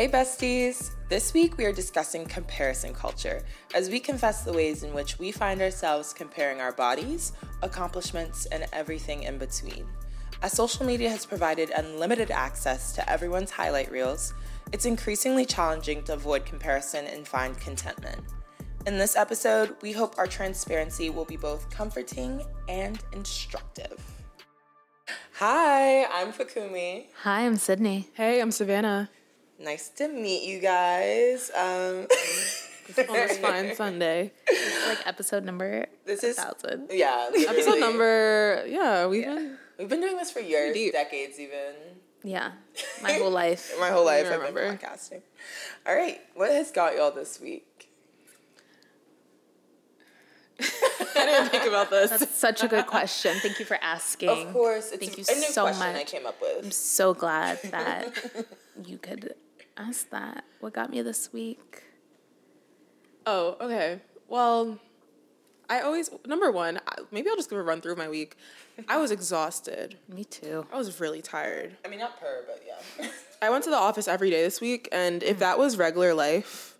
Hey, besties! This week we are discussing comparison culture as we confess the ways in which we find ourselves comparing our bodies, accomplishments, and everything in between. As social media has provided unlimited access to everyone's highlight reels, it's increasingly challenging to avoid comparison and find contentment. In this episode, we hope our transparency will be both comforting and instructive. Hi, I'm Fakumi. Hi, I'm Sydney. Hey, I'm Savannah. Nice to meet you guys. Um, Almost fine Sunday. Like episode number this is thousand. yeah, Episode number, yeah, we've been. We've been doing this for years, decades, even. Yeah, my whole life. My whole life, I I've been remember. podcasting. All right, what has got y'all this week? I didn't think about this. That's such a good question. Thank you for asking. Of course, it's Thank you a new so question I came up with. I'm so glad that you could ask that. What got me this week? Oh, okay. Well, I always, number one, maybe I'll just give a run through my week. I was exhausted. Me too. I was really tired. I mean, not per, but yeah. I went to the office every day this week, and if that was regular life,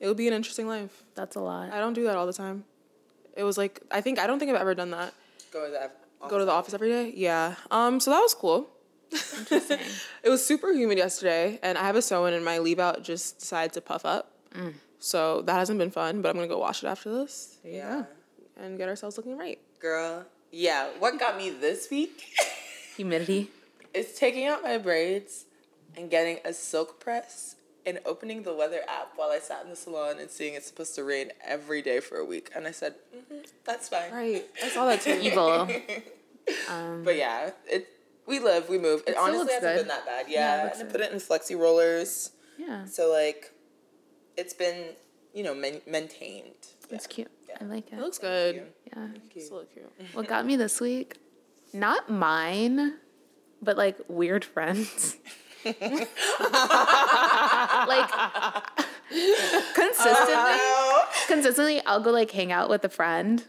it would be an interesting life. That's a lot. I don't do that all the time. It was like, I think, I don't think I've ever done that. Go to that. Go to the office every day? Yeah. Um, so that was cool. Interesting. It was super humid yesterday, and I have a sew in, and my leave out just decided to puff up. So that hasn't been fun, but I'm gonna go wash it after this. There Yeah. And get ourselves looking right. girl. Yeah, what got me this week Humidity. It's taking out my braids and getting a silk press and opening the weather app while I sat in the salon and seeing it's supposed to rain every day for a week. And I said, hmm that's fine. Right. I saw that too. Evil. But yeah, it we live, we move. It, still honestly hasn't good. been that bad. Yeah, it Yeah, looks and I put it in flexi rollers. Yeah, So like, it's been you know man- maintained. it's cute. Yeah. I like It it. looks good. Yeah. It's so cute. What got me this week? Not mine, but like weird friends. like consistently, uh-huh. consistently, I'll go like hang out with a friend.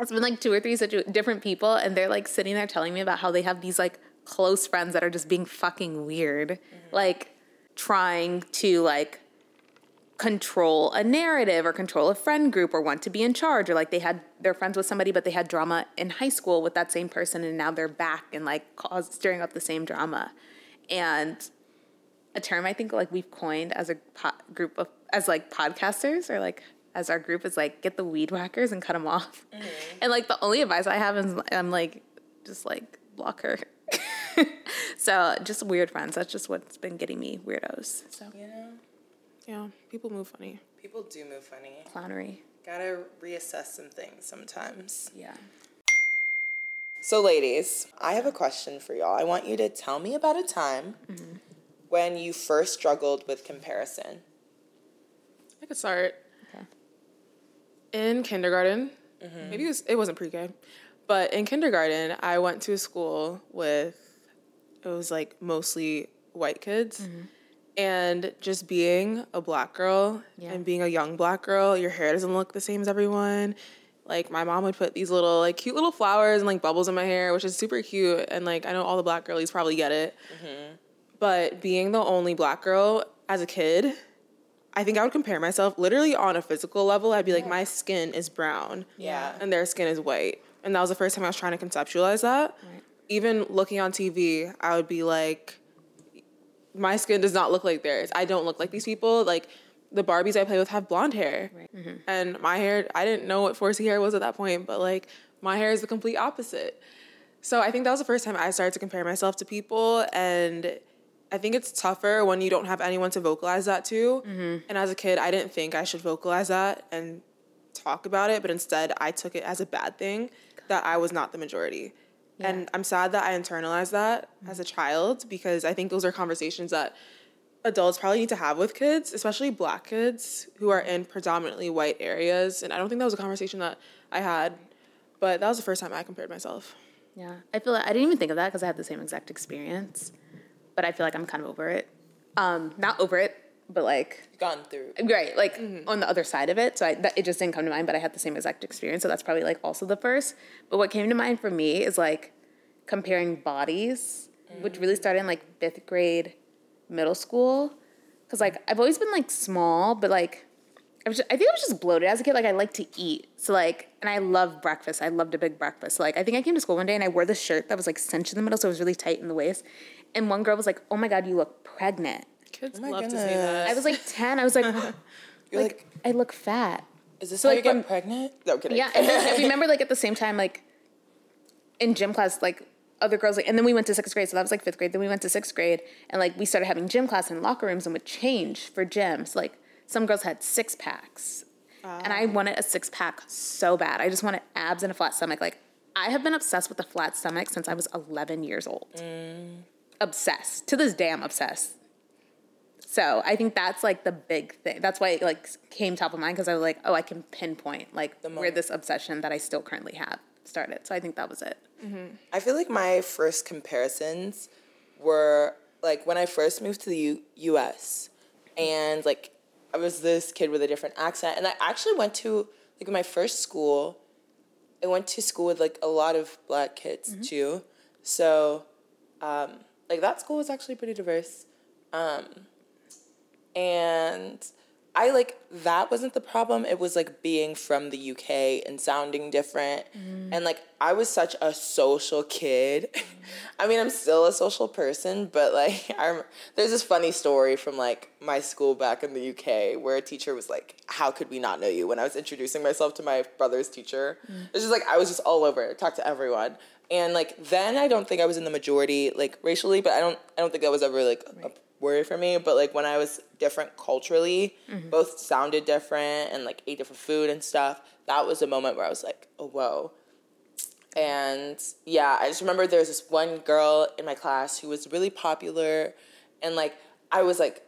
It's been like two or three such different people, and they're like sitting there telling me about how they have these like close friends that are just being fucking weird, mm-hmm. like trying to like control a narrative or control a friend group or want to be in charge or like they had they're friends with somebody but they had drama in high school with that same person and now they're back and like cause stirring up the same drama. And a term i think like we've coined as a po- group of as like podcasters or like as our group is like get the weed whackers and cut them off mm-hmm. and like the only advice i have is i'm like just like block her so just weird friends that's just what's been getting me weirdos so You know, Yeah. People move funny. people do move funny. clownery Gotta reassess some things sometimes. yeah So, ladies, I have a question for y'all. I want you to tell me about a time mm-hmm. when you first struggled with comparison. I could start Okay. In kindergarten. Mm-hmm. Maybe it, was, it wasn't pre-K, but in kindergarten, I went to a school with it was like mostly white kids, mm-hmm. and just being a black girl Yeah. and being a young black girl, your hair doesn't look the same as everyone. Like my mom would put these little like cute little flowers and like bubbles in my hair, which is super cute, and like I know all the black girlies probably get it. Mm-hmm. But being the only black girl as a kid, I think I would compare myself literally on a physical level. I'd be like, my skin is brown Yeah. and their skin is white. And that was the first time I was trying to conceptualize that. Right. Even looking on TV, I would be like, my skin does not look like theirs. I don't look like these people. Like the Barbies I play with have blonde hair. Right. Mm-hmm. And my hair, I didn't know what 4C hair was at that point, but like my hair is the complete opposite. So I think that was the first time I started to compare myself to people. And I think it's tougher when you don't have anyone to vocalize that to. Mm-hmm. And as a kid, I didn't think I should vocalize that and talk about it, but instead I took it as a bad thing that I was not the majority. And I'm sad that I internalized that as a child because I think those are conversations that adults probably need to have with kids, especially black kids who are in predominantly white areas. And I don't think that was a conversation that I had, but that was the first time I compared myself. Yeah, I feel like I didn't even think of that because I had the same exact experience, but I feel like I'm kind of over it. Um, not over it, but like Gone through. right, like on the other side of it. So I, that, it just didn't come to mind, but I had the same exact experience. So that's probably like also the first. But what came to mind for me is like comparing bodies, which really started in like fifth grade, middle school. Cause like I've always been like small, but like I just, I think I was just bloated as a kid. Like I like to eat. So like and I love breakfast. I loved a big breakfast. So like I think I came to school one day and I wore this shirt that was like cinched in the middle, so it was really tight in the waist. And one girl was like, Oh my god, you look pregnant. Kids oh my love to say that. I was like 10. I was like, You're like, I look fat. is this so, how like, you get when- pregnant? No kidding. Yeah, and then I remember like at the same time, like in gym class, like other girls, like, and then we went to sixth grade, so that was like fifth grade. Then we went to sixth grade, and like we started having gym class in locker rooms and would change for gyms. Like some girls had six packs, and I ah. wanted a six pack so bad. I just wanted abs and a flat stomach. Like I have been obsessed with a flat stomach since I was 11 years old. Mm. Obsessed to this day, I'm obsessed. So I think that's like the big thing. That's why it like came top of mind because I was like, oh, I can pinpoint like where this obsession that I still currently have started. So I think that was it. I feel like my first comparisons were like when I first moved to the U- US and like I was this kid with a different accent and I actually went to like my first school I went to school with like a lot of black kids too. So um like that school was actually pretty diverse. Um and I like that wasn't the problem. It was like being from the UK and sounding different. And like I was such a social kid. I mean, I'm still a social person, but like I'm there's this funny story from like my school back in the UK where a teacher was like, "How could we not know you?" when I was introducing myself to my brother's teacher. It's just like I was just all over, it, talked to everyone. And like then I don't think I was in the majority like racially, but I don't I don't think that was ever like a worry for me. But like when I was different culturally, both sounded different and like ate different food and stuff. That was a moment where I was like, oh whoa. And yeah, I just remember there was this one girl in my class who was really popular, and like I was like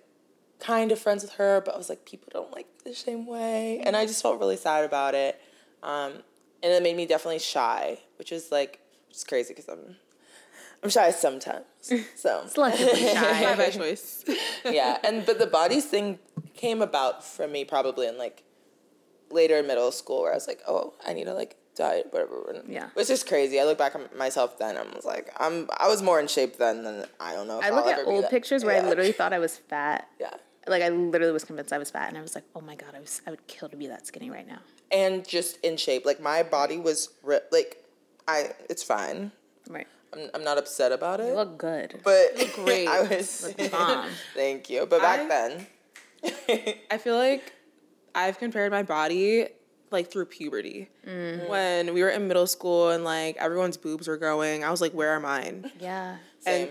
kind of friends with her, but I was like people don't like the same way, and I just felt really sad about it. Um, and it made me definitely shy, which is like just crazy because I'm I'm shy sometimes. So Selectively By shy. by choice. yeah, and but the bodies thing came about for me probably in like later in middle school where I was like, oh, I need to like diet, whatever. And Yeah. it was just crazy. I look back at myself then, and I was like, I'm I was more in shape then than I don't know. If I look I'll at ever old pictures where yeah. I literally thought I was fat. yeah, Like I literally was convinced I was fat, and I was like, oh my god, I was I would kill to be that skinny right now. and just in shape. Like my body was ri- like, I it's fine. Right. I'm, I'm not upset about it. You look good. but great. I was. bomb. Thank you. But back I- then, I feel like I've compared my body like through puberty. Mm-hmm. When we were in middle school and like everyone's boobs were growing, I was like, where are mine? Yeah. same,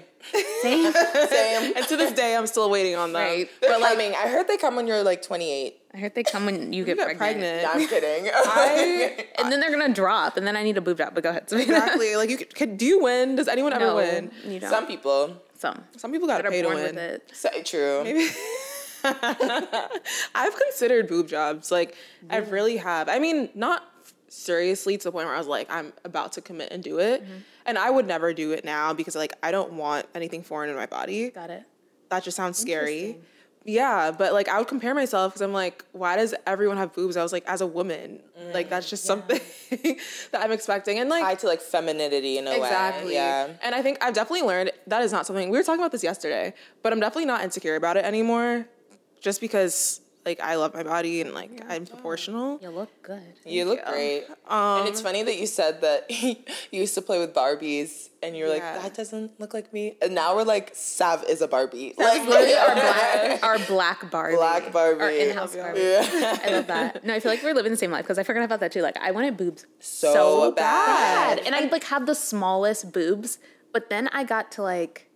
Same. same. And to this day, I'm still waiting on them. right. They're coming. I heard they come when you're like 28. I heard they come when you get, You get pregnant. pregnant. No, I'm kidding. I And then they're gonna drop, and then I need a boob job. But go ahead. exactly like you could, could do you win? Does anyone ever win? you don't. Some people Some Some people got that to are pay to win. with it. say true. I've considered boob jobs. Like I really have. I mean, not seriously to the point where I was like, I'm about to commit and do it. Mm-hmm. And I would never do it now because like I don't want anything foreign in my body. Got it. That just sounds scary. Yeah, but like I would compare myself because I'm like, why does everyone have boobs? I was like, as a woman, like that's just mm, something that I'm expecting. And like Tied to like femininity in a Exactly. way. Exactly. Yeah. And I think I've definitely learned that is not something we were talking about this yesterday, but I'm definitely not insecure about it anymore. Just because like I love my body and like I'm proportional. You look good. You look great. and it's um, funny that you said that you used to play with Barbies and you're Yeah. like, that doesn't look like me. And now we're like, Sav is a Barbie. Like, Literally our black, our black Barbie. Black Barbie. Our in-house Barbie. Yeah. I love that. No, I feel like we're living the same life because I forgot about that too. Like I wanted boobs So bad. and I like have the smallest boobs, but then I got to like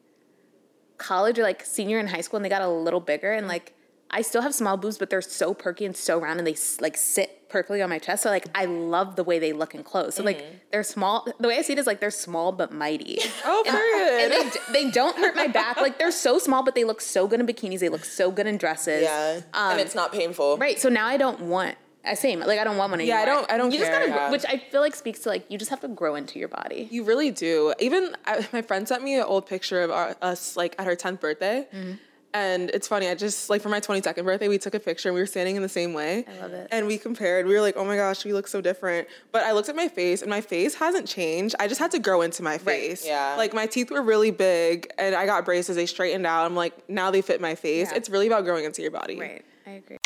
college or like senior in high school and they got a little bigger and like I still have small boobs, but they're so perky and so round and they like sit perfectly on my chest. So like I love the way they look in clothes. So Mm-hmm. like they're small. The way I see it is like they're small but mighty. Oh, And period. they, they don't hurt my back. Like they're so small, but they look so good in bikinis. They look so good in dresses. Yeah. and um, it's not painful. Right. So now I don't want. I same. Like I don't want one anymore. Yeah, I don't- I don't You just care, gotta, yeah. which I feel like speaks to like you just have to grow into your body. You really do. Even I, my friend sent me an old picture of our, us like at her 10th birthday. Mm-hmm. And it's funny, I just like for my 22nd birthday, we took a picture and we were standing in the same way. I love it. And we compared. We were like, oh my gosh, we look so different. But I looked at my face and my face hasn't changed. I just had to grow into my face. Yeah. Like my teeth were really big and I got braces, they straightened out. I'm like, now they fit my face. Yeah. It's really about growing into your body. Right. I agree.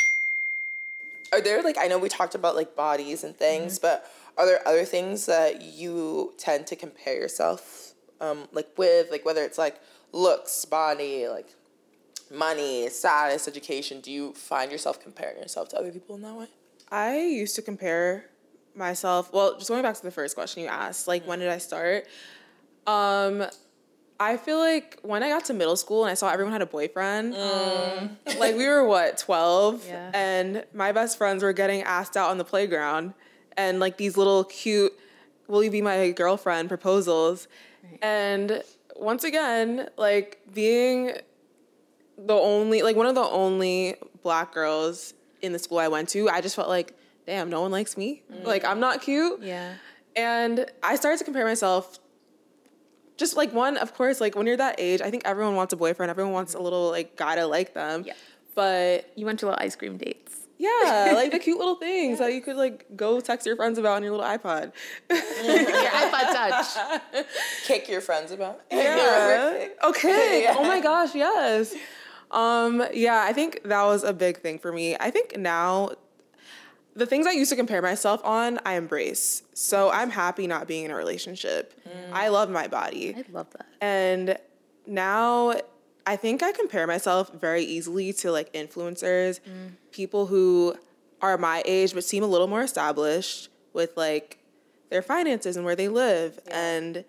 Are there like I know we talked about like bodies and things, but are there other things that you tend to compare yourself um like with like whether it's like looks, body, like money, status, education, do you find yourself comparing yourself to other people in that way? I used to compare myself. Well, just going back to the first question you asked, like when did I start? Um, I feel like when I got to middle school and I saw everyone had a boyfriend, like we were what twelve, Yeah. and my best friends were getting asked out on the playground, and like these little cute, "Will you be my girlfriend?" proposals, and once again, like being the only like one of the only black girls in the school I went to, I just felt like, damn, no one likes me. Mm. Like I'm not cute. Yeah. And I started to compare myself just like one, of course, like when you're that age, I think everyone wants a boyfriend, everyone wants a little like guy to like them. Yeah. But You went to little ice cream dates. yeah, like the cute little things that you could like go text your friends about on your little iPod. Mm, your iPod Touch. Kick your friends about. Yeah. Okay. Yeah. Oh my gosh, yes. Um, yeah, I think that was a big thing for me. I think now the things I used to compare myself on, I embrace. So I'm happy not being in a relationship. I love my body. I love that. And now I think I compare myself very easily to like influencers, people who are my age but seem a little more established with like their finances and where they live and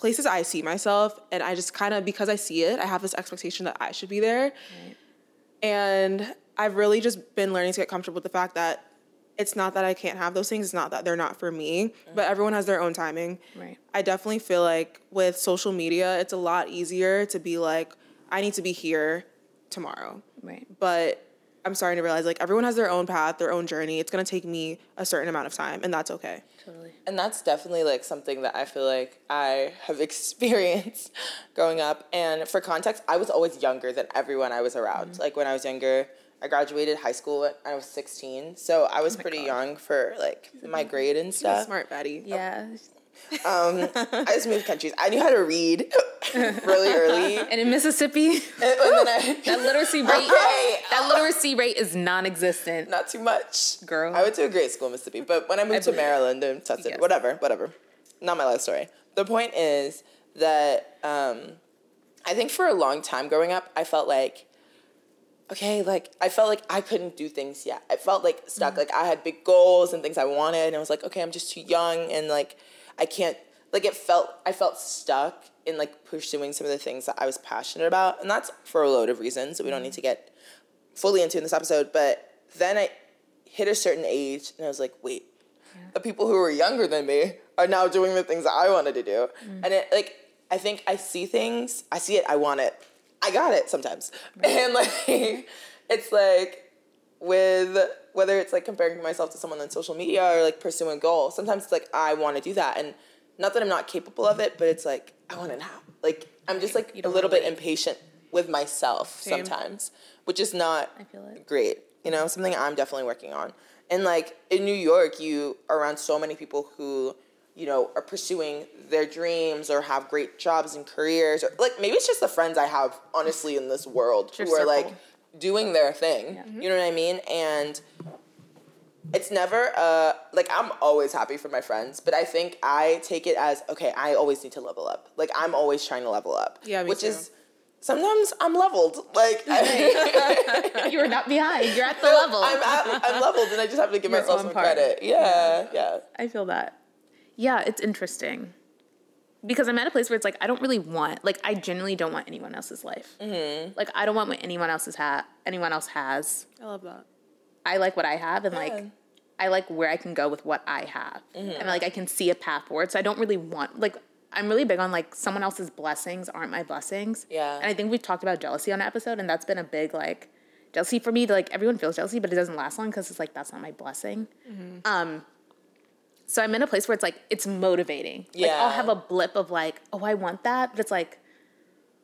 places I see myself. And I just kind of, because I see it, I have this expectation that I should be there. And I've really just been learning to get comfortable with the fact that it's not that I can't have those things, it's not that they're not for me, mm. but everyone has their own timing. Right. I definitely feel like with social media, it's a lot easier to be like, I need to be here tomorrow. Right. But I'm starting to realize like everyone has their own path, their own journey. It's gonna take me a certain amount of time, and that's okay. Totally. And that's definitely like something that I feel like I have experienced growing up. And for context, I was always younger than everyone I was around. Like when I was younger, I graduated high school when I was 16. So I was pretty young for like my grade and stuff. Smart Betty. Yeah. Um, I just moved countries. I knew how to read really early. And, And in Mississippi, and then I, that literacy rate Okay. that literacy rate is non-existent. not too much. Girl. I went to a great school in Mississippi, but when I moved to. Maryland and tested, Yes. whatever, whatever. Not my life story. The point is that um, I think for a long time growing up, I felt like, okay, like I felt like I couldn't do things yet. I felt like stuck. Like I had big goals and things I wanted, and I was like, okay, I'm just too young, and like I can't. Like it felt, I felt stuck in like pursuing some of the things that I was passionate about, and that's for a load of reasons that we don't need mm-hmm. to get fully into in this episode, but then I hit a certain age and I was like, wait, the people who were younger than me are now doing the things that I wanted to do. Mm. And it like I think I see things, I see it, I want it. I got it sometimes. And like it's like with whether it's like comparing myself to someone on social media or like pursuing a goal, sometimes it's like I want to do that and not that I'm not capable of it, but it's like I want it now. Like I'm just like a little bit impatient with myself Same. sometimes, which is not I feel it. great. You know, something I'm definitely working on. And like in New York, you are around so many people who, you know, are pursuing their dreams or have great jobs and careers. Or like maybe it's just the friends I have, honestly, in this world who are like doing their thing. You know what I mean? And it's never uh like I'm always happy for my friends, but I think I take it as okay, I always need to level up. Like I'm always trying to level up. Yeah, me which too. is sometimes I'm leveled. Like I, You are not behind. You're at the level. I'm at, I'm leveled, and I just have to give You're myself some par. credit. Yeah, yeah. I feel that. Yeah, it's interesting. Because I'm at a place where it's like I don't really want like I genuinely don't want anyone else's life. Mm-hmm. Like I don't want what anyone else's ha anyone else has. I love that. I like what I have and Yeah. like I like where I can go with what I have. And like I can see a path forward. So I don't really want like I'm really big on like someone else's blessings aren't my blessings. Yeah. And I think we've talked about jealousy on an episode and that's been a big like jealousy for me. Like everyone feels jealousy, but it doesn't last long because it's like that's not my blessing. Um so I'm in a place where it's like it's motivating. Like I'll have a blip of like, oh, I want that, but it's like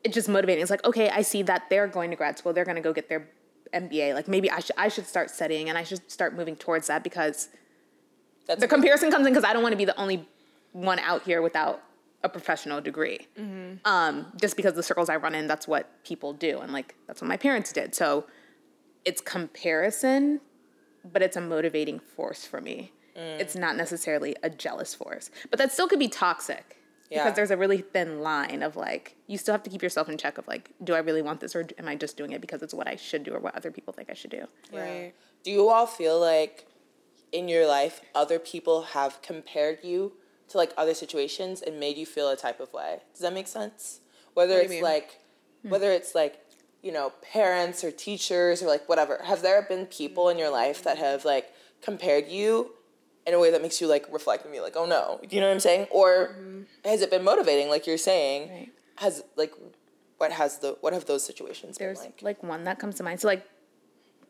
it's just motivating. It's like, okay, I see that they're going to grad school, they're going to go get their MBA. Like maybe I should I should start studying and I should start moving towards that because That's the comparison comes in because I don't want to be the only one out here without a professional degree. Um, just because the circles I run in, that's what people do, and like that's what my parents did. So it's comparison, but it's a motivating force for me. It's not necessarily a jealous force, but that still could be toxic Yeah. because there's a really thin line of like you still have to keep yourself in check of like, do I really want this or am I just doing it because it's what I should do or what other people think I should do? Right. Do you all feel like in your life other people have compared you to like other situations and made you feel a type of way? Does that make sense? Whether it's mean? like hmm. whether it's like, you know, parents or teachers or like whatever. Have there been people in your life that have like compared you in a way that makes you like reflect and be like, "Oh no." You know what I'm saying? Or mm-hmm. has it been motivating like you're saying? Right. Has like what has the what have those situations There's been like? like one that comes to mind. So like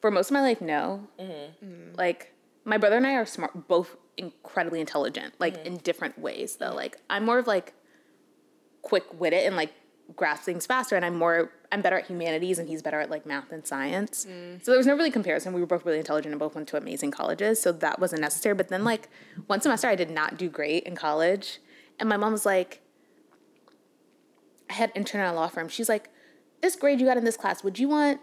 for most of my life, no. Mm-hmm. Mm. Like my brother and I are smart, both incredibly intelligent, like mm-hmm. in different ways though. Like I'm more of like quick witted and like grasp things faster, and I'm more I'm better at humanities, and he's better at like math and science. So there was no really comparison. We were both really intelligent and both went to amazing colleges, so that wasn't necessary. But then like one semester, I did not do great in college, and my mom was like. I had intern at a law firm. She's like, this grade you got in this class, would you want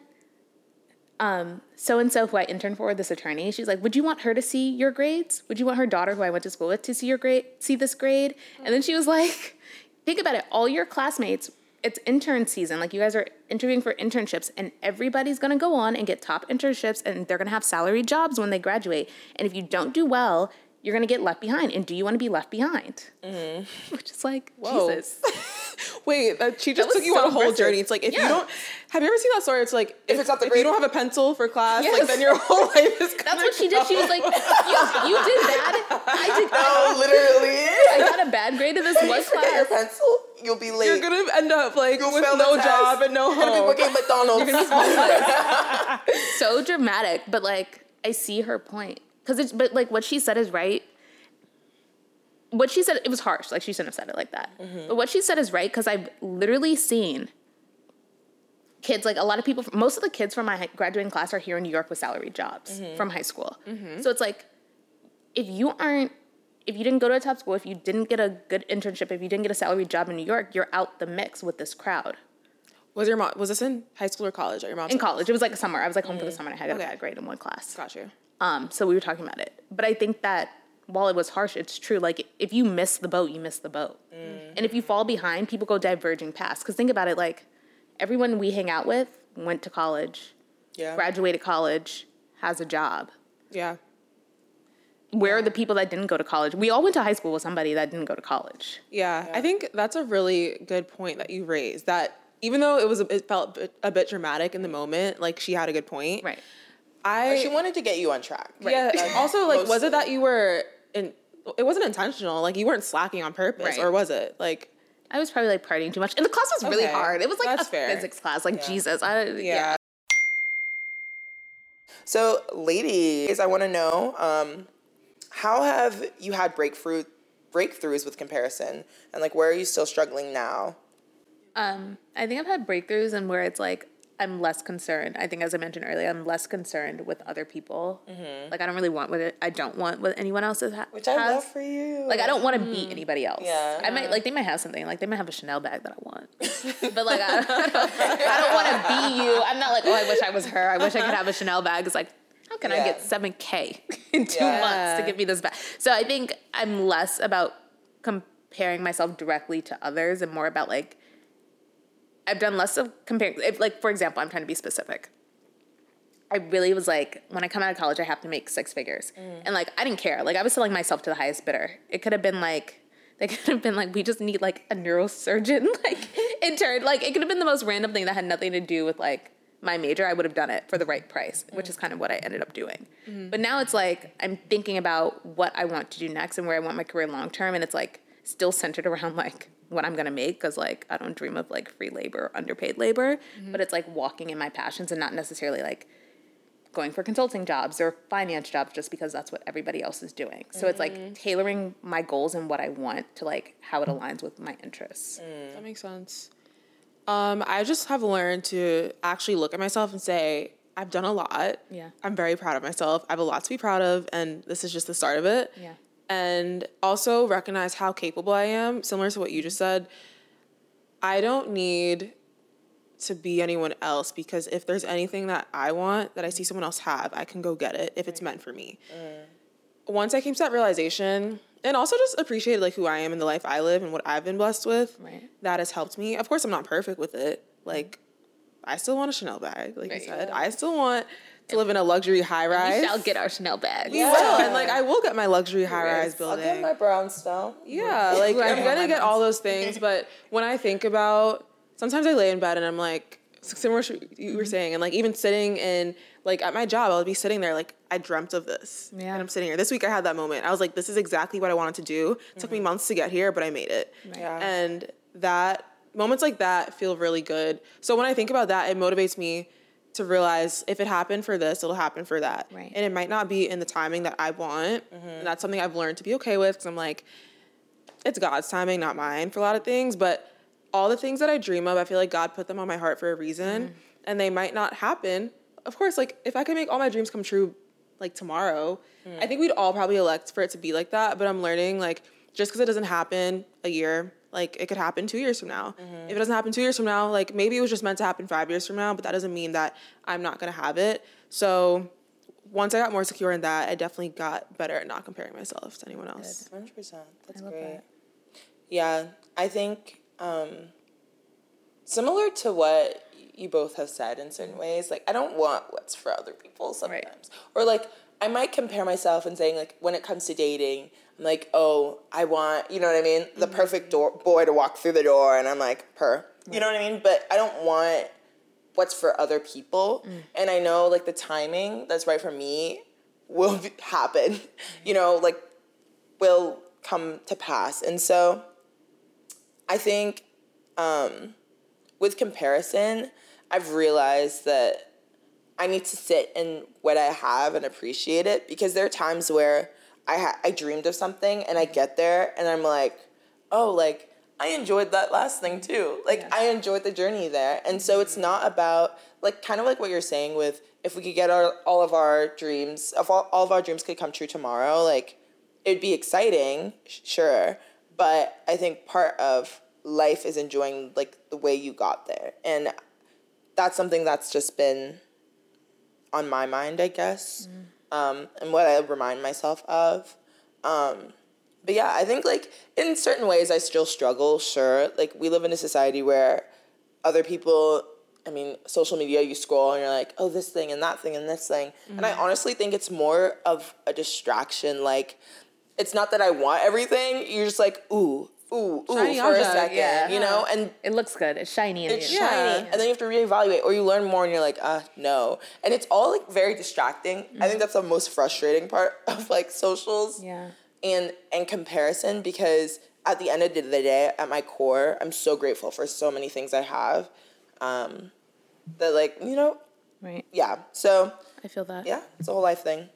um so and so who I interned for, this attorney? She's like, would you want her to see your grades? Would you want her daughter who I went to school with to see your grade, see this grade? And then she was like, think about it, all your classmates. It's intern season. Like you guys are interviewing for internships, and everybody's gonna go on and get top internships, and they're gonna have salary jobs when they graduate. And if you don't do well, you're gonna get left behind. And do you want to be left behind? Mm-hmm. Which is like Whoa. Jesus. Wait, uh, that, she just was took you so on a whole impressive. journey. It's like if Yeah. you don't, have you ever seen that story? It's like if, it's not the if grade- you don't have a pencil for class, like then your whole life is. That's what she did. She was like, you, you did that. I did. Oh, literally. I got a bad grade in this one your class. pencil. You'll be late. You're gonna end up like You'll with no job and no home. You're gonna be home. working at McDonald's. So dramatic, but like I see her point because it's but like what she said is right. What she said it was harsh. Like she shouldn't have said it like that. Mm-hmm. But what she said is right because I've literally seen kids like a lot of people. Most of the kids from my graduating class are here in New York with salary jobs mm-hmm. from high school. Mm-hmm. So it's like if you aren't if you didn't go to a top school, if you didn't get a good internship, if you didn't get a salary job in New York, you're out the mix with this crowd. Was your mom? Was this in high school or college? At your mom's In college, it was like a summer. I was like home for the summer. and I had a Okay. bad grade in one class. Got you. Um, so we were talking about it. But I think that while it was harsh, it's true. Like if you miss the boat, you miss the boat. And if you fall behind, people go diverging past. Because think about it, like everyone we hang out with went to college, yeah. graduated college, has a job. Yeah. Where are the people that didn't go to college? We all went to high school with somebody that didn't go to college. Yeah, I think that's a really good point that you raised. That even though it was a, it felt a bit, a bit dramatic in the moment, like she had a good point. Right. I She wanted to get you on track. yeah. That's Also, like, was it that you were in? It wasn't intentional. Like you weren't slacking on purpose, Right. or was it? Like I was probably like partying too much. And the class was really Okay, hard. It was like that's a fair. physics class. Like Jesus. I, yeah. yeah. So, ladies, I want to know um, how have you had breakthrough breakthroughs with comparison, and like where are you still struggling now? Um, I think I've had breakthroughs and where it's like I'm less concerned. I think, as I mentioned earlier, I'm less concerned with other people. Like I don't really want what it, I don't want what anyone else has. Which I love for you. Like I don't want to beat anybody else. Yeah. I might like they might have something like they might have a Chanel bag that I want, but like I, I don't, I don't want to be you. I'm not like oh I wish I was her. I wish I could have a Chanel bag. It's like how can I get seven k in two Yeah. months to give me this bag? So I think I'm less about comparing myself directly to others and more about like I've done less of comparing. If, like for example, I'm trying to be specific. I really was like, when I come out of college, I have to make six figures, mm. and like I didn't care. Like I was selling myself to the highest bidder. It could have been like, they could have been like, we just need like a neurosurgeon like intern. Like it could have been the most random thing that had nothing to do with like my major. I would have done it for the right price, which is mm. kind of what I ended up doing. Mm. But now it's like I'm thinking about what I want to do next and where I want my career long term, and it's like still centered around like what I'm gonna make because like I don't dream of like free labor underpaid labor, mm-hmm. but it's like walking in my passions and not necessarily like going for consulting jobs or finance jobs just because that's what everybody else is doing. So it's like mm. tailoring my goals and what I want to like how it mm. aligns with my interests. Mm. That makes sense. Um, I just have learned to actually look at myself and say, I've done a lot. Yeah. I'm very proud of myself. I have a lot to be proud of, and this is just the start of it. Yeah. And also recognize how capable I am, similar to what you just said. I don't need to be anyone else because if there's anything that I want that I see someone else have, I can go get it if it's meant for me. Mm. Once I came to that realization, and also just appreciated like who I am and the life I live and what I've been blessed with, Right. that has helped me. Of course, I'm not perfect with it. Like, I still want a Chanel bag, like Right. you said. I still want to live in a luxury high rise. We shall get our Chanel bags. We will, and like I will get my luxury high rise building. I'll get my brownstone. Yeah, like I I'm gonna get all those things, but when I think about, sometimes I lay in bed and I'm like, similar to what you were mm-hmm. saying, and like even sitting in like at my job, I'll be sitting there like I dreamt of this, Yeah. and I'm sitting here. This week I had that moment. I was like, this is exactly what I wanted to do. It took me mm-hmm. months to get here, but I made it, Yeah. and that moments like that feel really good. So when I think about that, it motivates me to realize if it happened for this, it'll happen for that, Right. and it might not be in the timing that I want, mm-hmm. and that's something I've learned to be okay with. Because I'm like it's God's timing, not mine for a lot of things. But all the things that I dream of, I feel like God put them on my heart for a reason, mm-hmm. and they might not happen. Of course, like if I could make all my dreams come true, like tomorrow, mm. I think we'd all probably elect for it to be like that. But I'm learning like just because it doesn't happen a year, like it could happen two years from now. If it doesn't happen two years from now, like maybe it was just meant to happen five years from now, but that doesn't mean that I'm not gonna have it. So once I got more secure in that, I definitely got better at not comparing myself to anyone else. Hundred percent. That's love great. that. Yeah, I think um, similar to what you both have said in certain ways. Like, I don't want what's for other people sometimes, or like I might compare myself and saying like when it comes to dating, I'm like, oh, I want, you know what I mean, the mm-hmm. perfect door boy to walk through the door, and I'm like, per, you know what I mean. But I don't want what's for other people, mm. and I know like the timing that's right for me will happen. Mm-hmm. You know, like will come to pass. And so I think um, with comparison, I've realized that I need to sit in what I have and appreciate it because there are times where I ha- I dreamed of something and I get there and I'm like, oh, like I enjoyed that last thing too. Like I enjoyed the journey there. And so it's not about like kind of like what you're saying with if we could get our all of our dreams, if all, all of our dreams could come true tomorrow, like it'd be exciting, sh- sure. But I think part of life is enjoying like the way you got there. And that's something that's just been on my mind, I guess, mm. Um, and what I remind myself of. Um, but yeah, I think like in certain ways I still struggle, sure. Like we live in a society where other people, I mean, social media, you scroll and you're like, oh, this thing and that thing and this thing. And I honestly think it's more of a distraction. Like, it's not that I want everything, you're just like, ooh, ooh, ooh, Shiny for a object, second, yeah. you know? And It looks good. It's shiny. And it's you- shiny and then you have to reevaluate or you learn more and you're like uh no and it's all like very distracting i think that's the most frustrating part of like socials Yeah. and and comparison because at the end of the day at my core i'm so grateful for so many things i have um that like you know Right. yeah so I feel that. yeah it's a whole life thing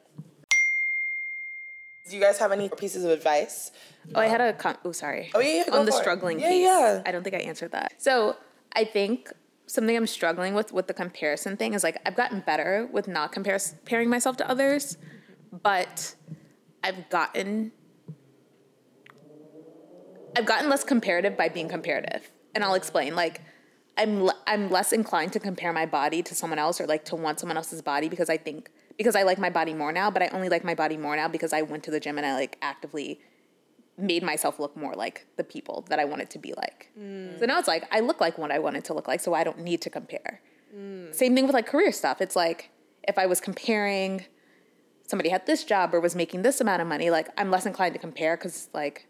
do you guys have any pieces of advice Oh, I had a con- oh sorry. Oh, yeah, yeah, on the for it. struggling Yeah, piece. yeah. I don't think I answered that. So I think something I'm struggling with with the comparison thing is like I've gotten better with not comparing myself to others, but I've gotten I've gotten less comparative by being comparative, and I'll explain. Like I'm le- I'm less inclined to compare my body to someone else or like to want someone else's body because I think because I like my body more now, but I only like my body more now because I went to the gym and I like actively made myself look more like the people that I wanted to be like. Mm. So now it's like I look like what I wanted to look like, so I don't need to compare. Same thing with like career stuff. It's like if I was comparing somebody had this job or was making this amount of money, like I'm less inclined to compare because like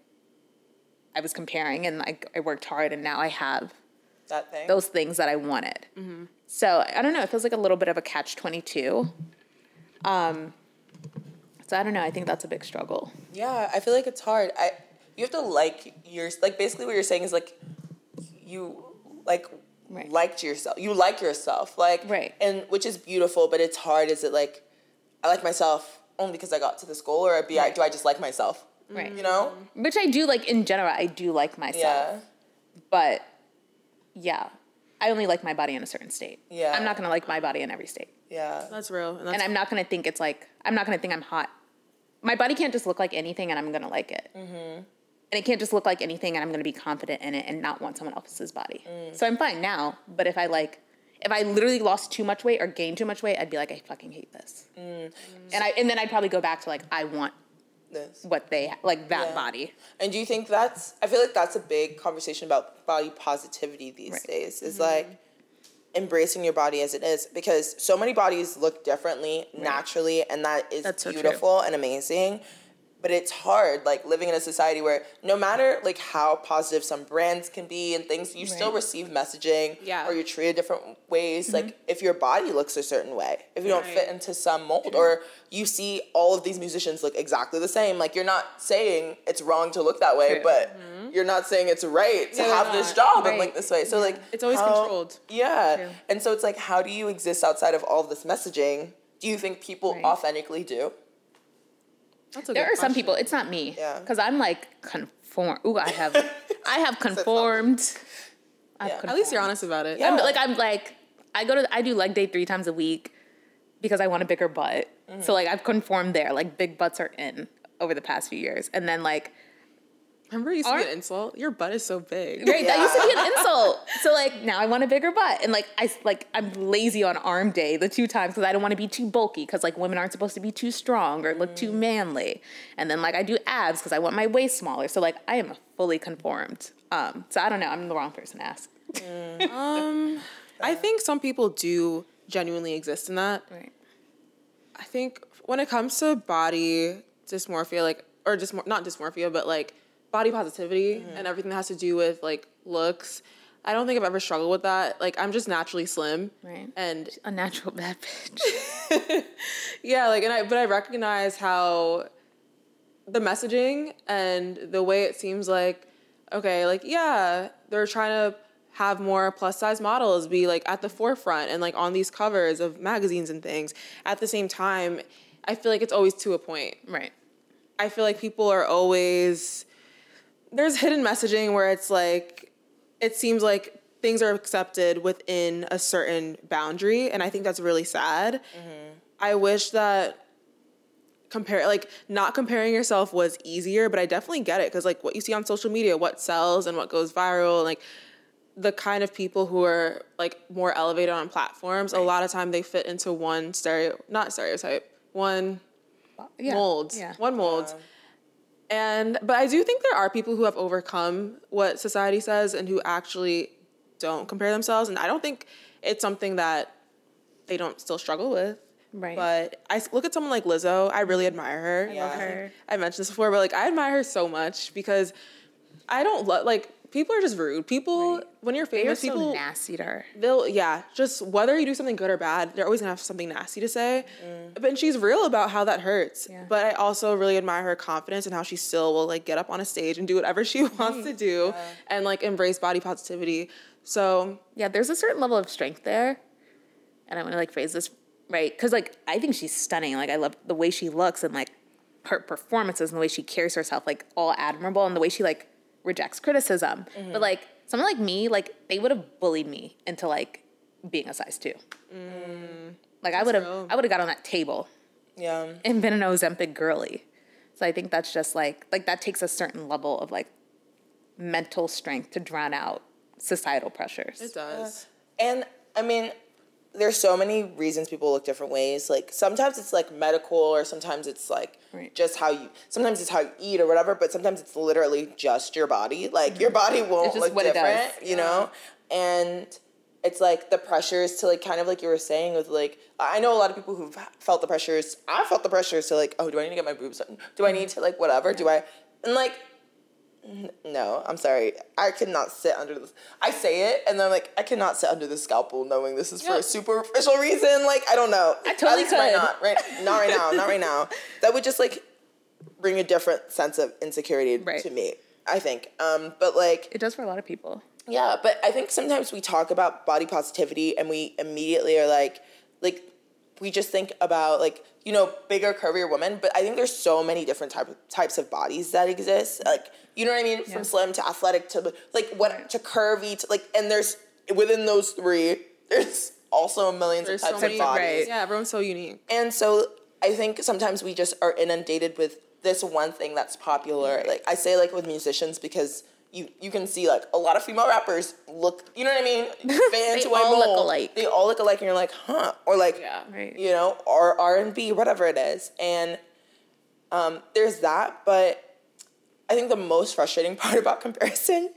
I was comparing and like I worked hard and now I have that thing those things that I wanted. Mm-hmm. So I don't know. It feels like a little bit of a catch twenty two. Um, so I don't know. I think that's a big struggle. Yeah, I feel like it's hard. I you have to like your like basically what you're saying is like you like Right. liked yourself. You like yourself. Like Right. and which is beautiful, but it's hard. Is it like I like myself only because I got to this goal or be I, do I just like myself? Right. You know? Which I do like in general. I do like myself. Yeah. But yeah. I only like my body in a certain state. Yeah. I'm not gonna like my body in every state. Yeah. That's real. And, that's, and I'm not gonna think it's like I'm not gonna think I'm hot. My body can't just look like anything, and I'm gonna like it. Mm-hmm. And it can't just look like anything, and I'm gonna be confident in it and not want someone else's body. Mm. So I'm fine now. But if I like, if I literally lost too much weight or gained too much weight, I'd be like, I fucking hate this. Mm. And I and then I'd probably go back to like, I want This. what they like that Yeah. body. And do you think that's? I feel like that's a big conversation about body positivity these Right. days. Is mm-hmm. like embracing your body as it is because so many bodies look differently naturally, and that is That's so true. beautiful and amazing. But it's hard, like living in a society where no matter like how positive some brands can be and things, you still receive messaging, Yeah. or you're treated different ways. Mm-hmm. Like if your body looks a certain way, if you don't fit into some mold, or you see all of these musicians look exactly the same, like you're not saying it's wrong to look that way, True. but mm-hmm. you're not saying it's right to Yeah, have this job and Right. like this way. So like It's always how- controlled. Yeah, True. and so it's like, how do you exist outside of all of this messaging? Do you think people Right. authentically do? That's a There good are some people. It's not me. Yeah. Because I'm like conform. Ooh, I have. I have conformed. I've Yeah. At least you're honest about it. Yeah. I'm, like I'm like I go to I do leg day three times a week because I want a bigger butt. Mm-hmm. So like I've conformed there. Like big butts are in over the past few years, and then like Remember, you used to be an insult. Your butt is so big. right that used to be an insult. So like now I want a bigger butt, and like I like I'm lazy on arm day the two times because I don't want to be too bulky because like women aren't supposed to be too strong or look Mm. too manly, and then like I do abs because I want my waist smaller. So like I am fully conformed. Um, so I don't know. I'm the wrong person to ask. I think some people do genuinely exist in that. Right. I think when it comes to body dysmorphia, like or just not dysmorphia, but like body positivity Mm-hmm. and everything that has to do with like looks, I don't think I've ever struggled with that. Like I'm just naturally slim, Right. and A natural bad bitch. yeah, like and I but I recognize how the messaging and the way it seems like okay, like yeah, they're trying to have more plus size models be like at the forefront and like on these covers of magazines and things. At the same time, I feel like it's always to a point. right. I feel like people are always there's hidden messaging where it's like it seems like things are accepted within a certain boundary and I think that's really sad. Mm-hmm. I wish that compare like not comparing yourself was easier, but I definitely get it cuz like what you see on social media, what sells and what goes viral, like the kind of people who are like more elevated on platforms, a lot of time they fit into one stereo not stereotype, one Yeah. mold, Yeah. one mold. And but I do think there are people who have overcome what society says and who actually don't compare themselves. And I don't think it's something that they don't still struggle with. Right. But I look at someone like Lizzo. I really mm-hmm. admire her. Yeah. love her. I mentioned this before, but like I admire her so much because I don't love like people are just rude. People when you're famous, so people nasty to her. they'll yeah just whether you do something good or bad they're always gonna have something nasty to say mm. but and she's real about how that hurts Yeah. but i also really admire her confidence and how she still will like get up on a stage and do whatever she wants to do and like embrace body positivity so Yeah, there's a certain level of strength there. And I want to like phrase this right because like I think she's stunning. Like I love the way she looks and like her performances and the way she carries herself, like all admirable, and the way she like rejects criticism. Mm-hmm. But like someone like me, like they would have bullied me into like being a size two. like I would have, Mm. I would have got on that table Yeah. and been an Ozempic girly. So I think that's just like like that takes a certain level of like mental strength to drown out societal pressures. it does And I mean, there's so many reasons people look different ways. Like sometimes it's like medical, or sometimes it's like Right. just how you. Sometimes it's how you eat or whatever, but sometimes it's literally just your body. Like your mm-hmm. body won't look what it does. different, you know. And it's like the pressures to like kind of like you were saying with like I know a lot of people who've felt the pressures. I felt the pressures to like oh do I need to get my boobs done? Do I need mm-hmm. to like whatever? Do I and like no, I'm sorry. I cannot sit under this. I say it, and then I'm like, I cannot sit under the scalpel knowing this is for a superficial reason. Like, I don't know. I totally could. Not right, not right now. Not right now. That would just like bring a different sense of insecurity Right. to me. I think. Um, but like, It does for a lot of people. yeah, but I think sometimes we talk about body positivity and we immediately are like, like, we just think about like, you know, bigger, curvier women. But I think there's so many different type types of bodies that exist. Like, you know what I mean? Yeah. From slim to athletic to like what to curvy to like, and there's within those three, there's also millions There's of types so many, of bodies. right. Yeah, everyone's so unique. And so I think sometimes we just are inundated with this one thing that's popular. Like I say like with musicians because you you can see like a lot of female rappers look you know what I mean? Fit into a all look alike. They all look alike and you're like, huh? Or like Yeah. Right. you know, or R and B, whatever it is. And um, there's that, but I think the most frustrating part about comparison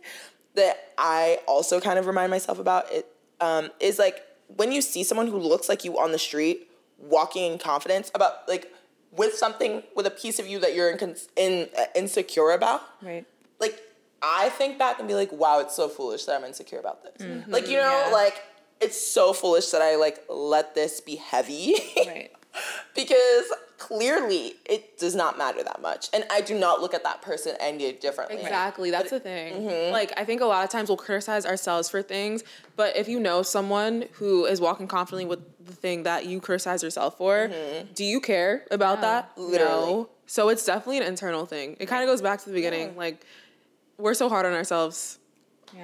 that I also kind of remind myself about it um, is like when you see someone who looks like you on the street walking in confidence about like with something with a piece of you that you're in, in uh, insecure about Right. like I think back and be like, wow, it's so foolish that I'm insecure about this. Mm-hmm. Like you know, yeah. like it's so foolish that I like let this be heavy. Right. because clearly it does not matter that much. And I do not look at that person any differently. Exactly. That's the thing. Mm-hmm. Like, I think a lot of times we'll criticize ourselves for things, but if you know someone who is walking confidently with the thing that you criticize yourself for, do you care about that? Mm-hmm. Literally. No. So it's definitely an internal thing. It kind of goes back to the beginning. Like, we're so hard on ourselves,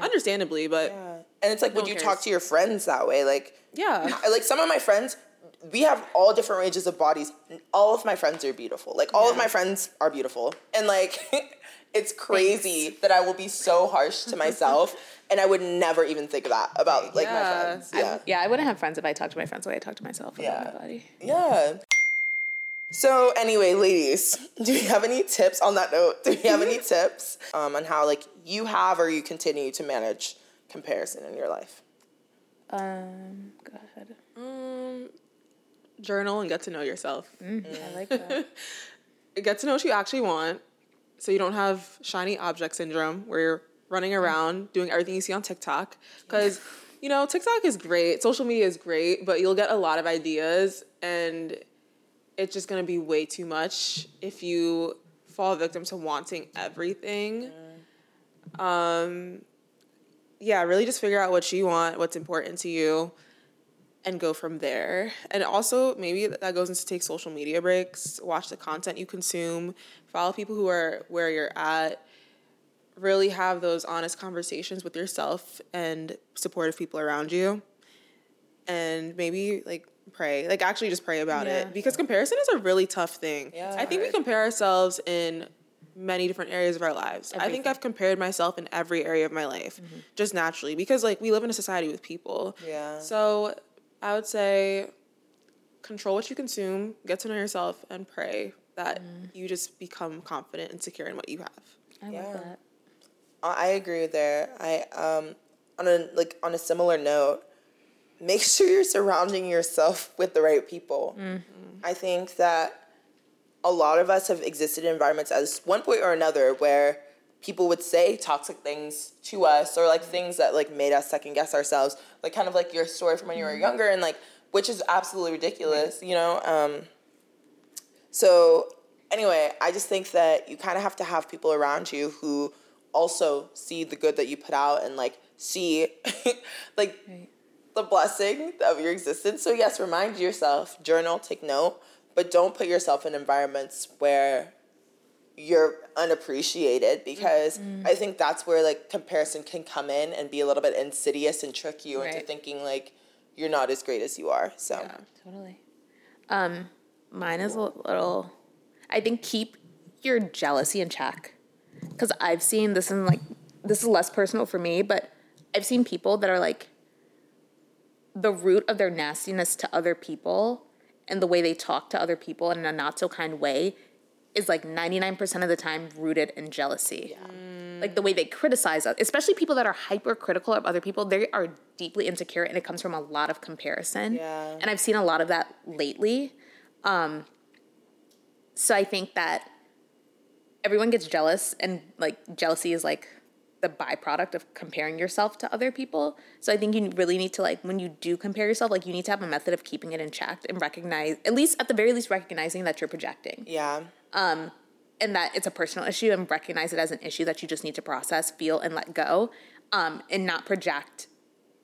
understandably, but Yeah. And it's like, would you cares. talk to your friends that way? Like, yeah. Like some of my friends, we have all different ranges of bodies. All of my friends are beautiful. Like all of my friends are beautiful. And like it's crazy that I will be so harsh to myself and I would never even think of that about like my Yeah. friends. I- Yeah. Yeah, I wouldn't have friends if I talked to my friends the way I talk to myself about Yeah. my body. Yeah. So anyway, ladies, do you have any tips on that note? Do you have any tips um, on how like you have or you continue to manage comparison in your life? Um, go ahead. Um, journal and get to know yourself. I like that. Get to know what you actually want so you don't have shiny object syndrome where you're running around doing everything you see on TikTok. Because, you know, TikTok is great, social media is great, but you'll get a lot of ideas and it's just gonna be way too much if you fall victim to wanting everything. Um, yeah, really just figure out what you want, what's important to you, and go from there. And also, maybe that goes into take social media breaks, watch the content you consume, follow people who are where you're at, really have those honest conversations with yourself and supportive people around you. And maybe like pray, like actually just pray about Yeah. it because comparison is a really tough thing. Yeah. I think we compare ourselves in many different areas of our lives. I think I've compared myself in every area of my life just naturally because like we live in a society with people. Yeah. So I would say control what you consume, get to know yourself, and pray that you just become confident and secure in what you have. I Yeah. love that. I I agree there. I um on a like on a similar note, make sure you're surrounding yourself with the right people. I think that a lot of us have existed in environments at one point or another where people would say toxic things to us or like things that like made us second guess ourselves like kind of like your story from when you were younger and like which is absolutely ridiculous you know? Um so anyway i just think that you kind of have to have people around you who also see the good that you put out and like see like the blessing of your existence so yes remind yourself journal take note but don't put yourself in environments where you're unappreciated because I think that's where like comparison can come in and be a little bit insidious and trick you into thinking like you're not as great as you are. So Totally. Um, mine is a little. I think keep your jealousy in check, because I've seen this in like this is less personal for me, but I've seen people that are like the root of their nastiness to other people and the way they talk to other people in a not so kind way is like 99% of the time rooted in jealousy. Like the way they criticize us, especially people that are hypercritical of other people, they are deeply insecure and it comes from a lot of comparison. Yeah. And I've seen a lot of that lately. Um, so I think that everyone gets jealous and like jealousy is like the byproduct of comparing yourself to other people. So I think you really need to like when you do compare yourself, like you need to have a method of keeping it in check and recognize at least at the very least recognizing that you're projecting yeah. Um and that it's a personal issue and recognize it as an issue that you just need to process, feel, and let go, um, and not project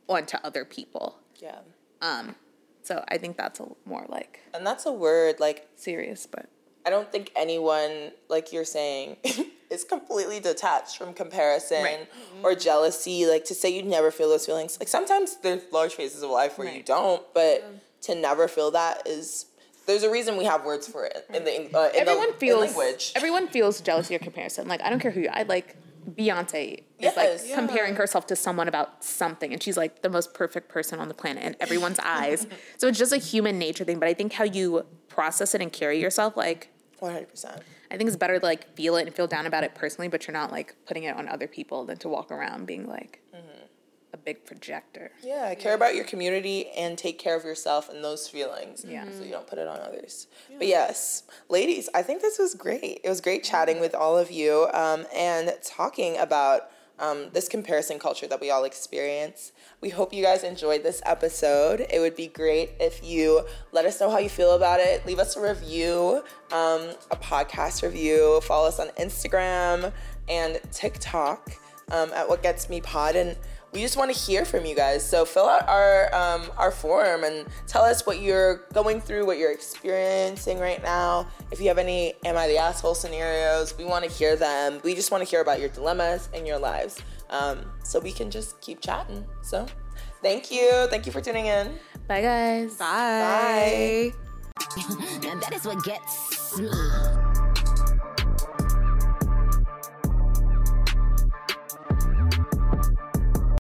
onto other people. Yeah. Um So I think that's a more like And that's a word like serious, but I don't think anyone, like you're saying, is completely detached from comparison Right. or jealousy. Like to say you never feel those feelings. Like sometimes there's large phases of life where you don't, but to never feel that is. There's a reason we have words for it in the uh, in everyone the, feels in language. everyone feels jealousy or comparison. Like I don't care who you. I like Beyonce is Yes. like Yeah. comparing herself to someone about something, and she's like the most perfect person on the planet in everyone's eyes. So it's just a human nature thing. But I think how you process it and carry yourself, like One hundred percent. I think it's better to like feel it and feel down about it personally, but you're not like putting it on other people than to walk around being like a big projector. Yeah, care about your community and take care of yourself and those feelings. Yeah. So you don't put it on others. But yes, ladies, I think this was great. It was great chatting with all of you um, and talking about um, this comparison culture that we all experience. We hope you guys enjoyed this episode. It would be great if you let us know how you feel about it. Leave us a review, um, a podcast review. Follow us on Instagram and TikTok um, at What Gets Me Pod. And we just want to hear from you guys. So fill out our um, our form and tell us what you're going through, what you're experiencing right now. If you have any "Am I the asshole?" scenarios, we want to hear them. We just want to hear about your dilemmas in your lives, um, so we can just keep chatting. So, thank you, thank you for tuning in. Bye guys. Bye. Bye. And that is what gets me.